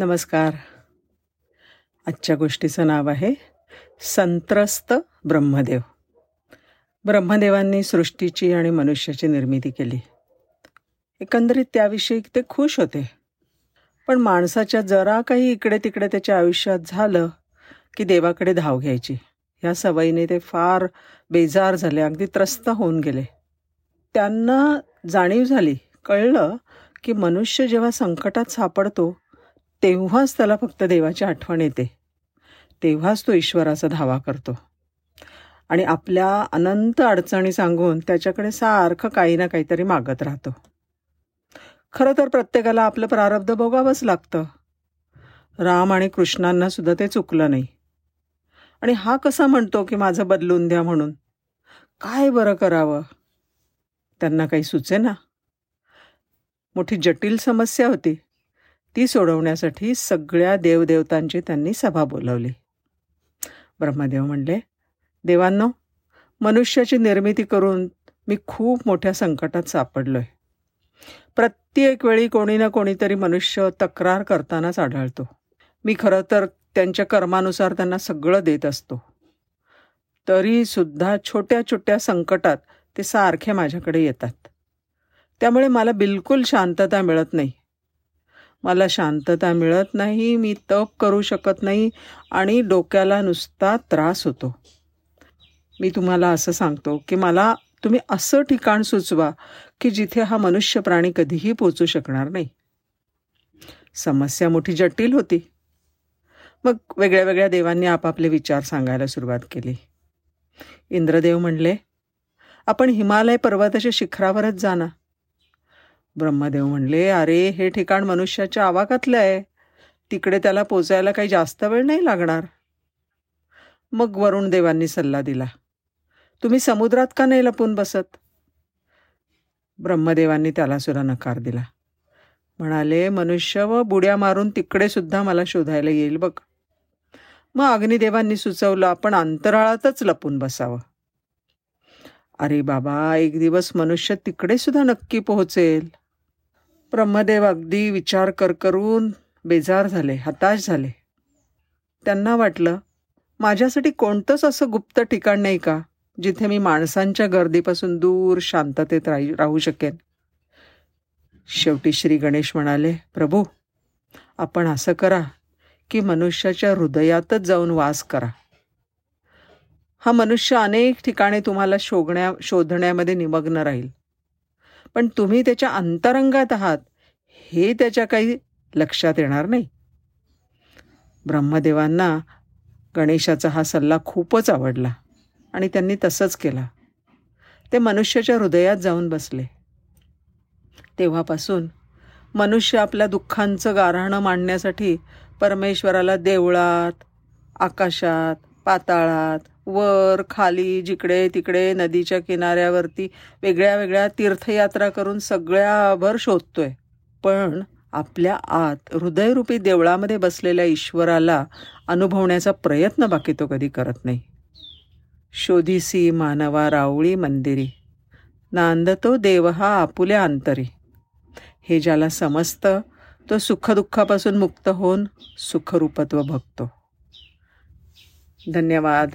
नमस्कार. आजच्या गोष्टीचं नाव आहे संत्रस्त ब्रह्मदेव. ब्रह्मदेवांनी सृष्टीची आणि मनुष्याची निर्मिती केली. एकंदरीत त्याविषयी ते खुश होते. पण माणसाच्या जरा काही इकडे तिकडे त्याच्या आयुष्यात झालं की देवाकडे धाव घ्यायची. ह्या सवयीने ते फार बेजार झाले अगदी त्रस्त होऊन गेले. त्यांना जाणीव झाली कळलं की मनुष्य जेव्हा संकटात सापडतो तेव्हाच त्याला फक्त देवाची आठवण येते. तेव्हाच तो ईश्वराचा धावा करतो. आणि आपल्या अनंत अडचणी सांगून त्याच्याकडे सारखं काही ना काहीतरी मागत राहतो. खरं तर प्रत्येकाला आपलं प्रारब्ध भोगावंच लागतं. राम आणि कृष्णांना सुद्धा ते चुकलं नाही. आणि हा कसा म्हणतो की माझं बदलून द्या म्हणून? काय बरं करावं? त्यांना काही सुचे ना मोठी जटिल समस्या होती. ती सोडवण्यासाठी सगळ्या देवदेवतांची त्यांनी सभा बोलावली. ब्रह्मदेव म्हणले देवांनो मनुष्याची निर्मिती करून मी खूप मोठ्या संकटात सापडलोय. प्रत्येक वेळी कोणी ना कोणीतरी मनुष्य तक्रार करतानाच आढळतो. मी खरं तर त्यांच्या कर्मानुसार त्यांना सगळं देत असतो. तरीसुद्धा छोट्या छोट्या संकटात ते सारखे माझ्याकडे येतात. त्यामुळे मला बिलकुल शांतता मिळत नाही. मला शांतता मिळत नाही मी तप करू शकत नाही आणि डोक्याला नुसता त्रास होतो. मी तुम्हाला असं सांगतो की मला तुम्ही असं ठिकाण सुचवा की जिथे हा मनुष्य प्राणी कधीही पोचू शकणार नाही. समस्या मोठी जटिल होती. मग वेगळ्या वेगळ्या देवांनी आपापले विचार सांगायला सुरुवात केली. इंद्रदेव म्हणले आपण हिमालय पर्वताच्या शिखरावरच जाणार. ब्रह्मदेव म्हणले अरे हे ठिकाण मनुष्याच्या आवाकातलं आहे. तिकडे त्याला पोचायला काही जास्त वेळ नाही लागणार. मग वरुण देवांनी सल्ला दिला तुम्ही समुद्रात का नाही लपून बसत? ब्रह्मदेवांनी त्याला सुद्धा नकार दिला. म्हणाले मनुष्य व बुड्या मारून तिकडे सुद्धा मला शोधायला येईल बघ. मग अग्निदेवांनी सुचवलं आपण अंतराळातच लपून बसावं. अरे बाबा एक दिवस मनुष्य तिकडे सुद्धा नक्की पोहोचेल. ब्रह्मदेव अगदी विचार कर करून बेजार झाले हताश झाले. त्यांना वाटलं माझ्यासाठी कोणतंच असं गुप्त ठिकाण नाही का जिथे मी माणसांच्या गर्दीपासून दूर शांततेत राही राहू शकेन? शेवटी श्री गणेश म्हणाले प्रभू आपण असं करा की मनुष्याच्या हृदयातच जाऊन वास करा. हा मनुष्य अनेक ठिकाणी तुम्हाला शोधण्या शोधण्यामध्ये निमग्न राहील. पण तुम्ही त्याच्या अंतरंगात आहात हे त्याच्या काही लक्षात येणार नाही. ब्रह्मदेवांना गणेशाचा हा सल्ला खूपच आवडला आणि त्यांनी तसंच केला. ते मनुष्याच्या हृदयात जाऊन बसले. तेव्हापासून मनुष्य आपल्या दुःखांचं गारहाणं मांडण्यासाठी परमेश्वराला देवळात आकाशात पाताळात वर खाली जिकडे तिकडे नदीच्या किनाऱ्यावरती वेगळ्या वेगळ्या तीर्थयात्रा करून सगळ्याभर शोधतोय. पण आपल्या आत हृदयरूपी देवळामध्ये बसलेल्या ईश्वराला अनुभवण्याचा प्रयत्न बाकी तो कधी करत नाही. शोधीसी मानवा रावळी मंदिरी. नांदतो देव हा आपुल्या अंतरी. हे ज्याला समजतं तो सुखदुःखापासून मुक्त होऊन सुखरूपत्व भगतो. धन्यवाद.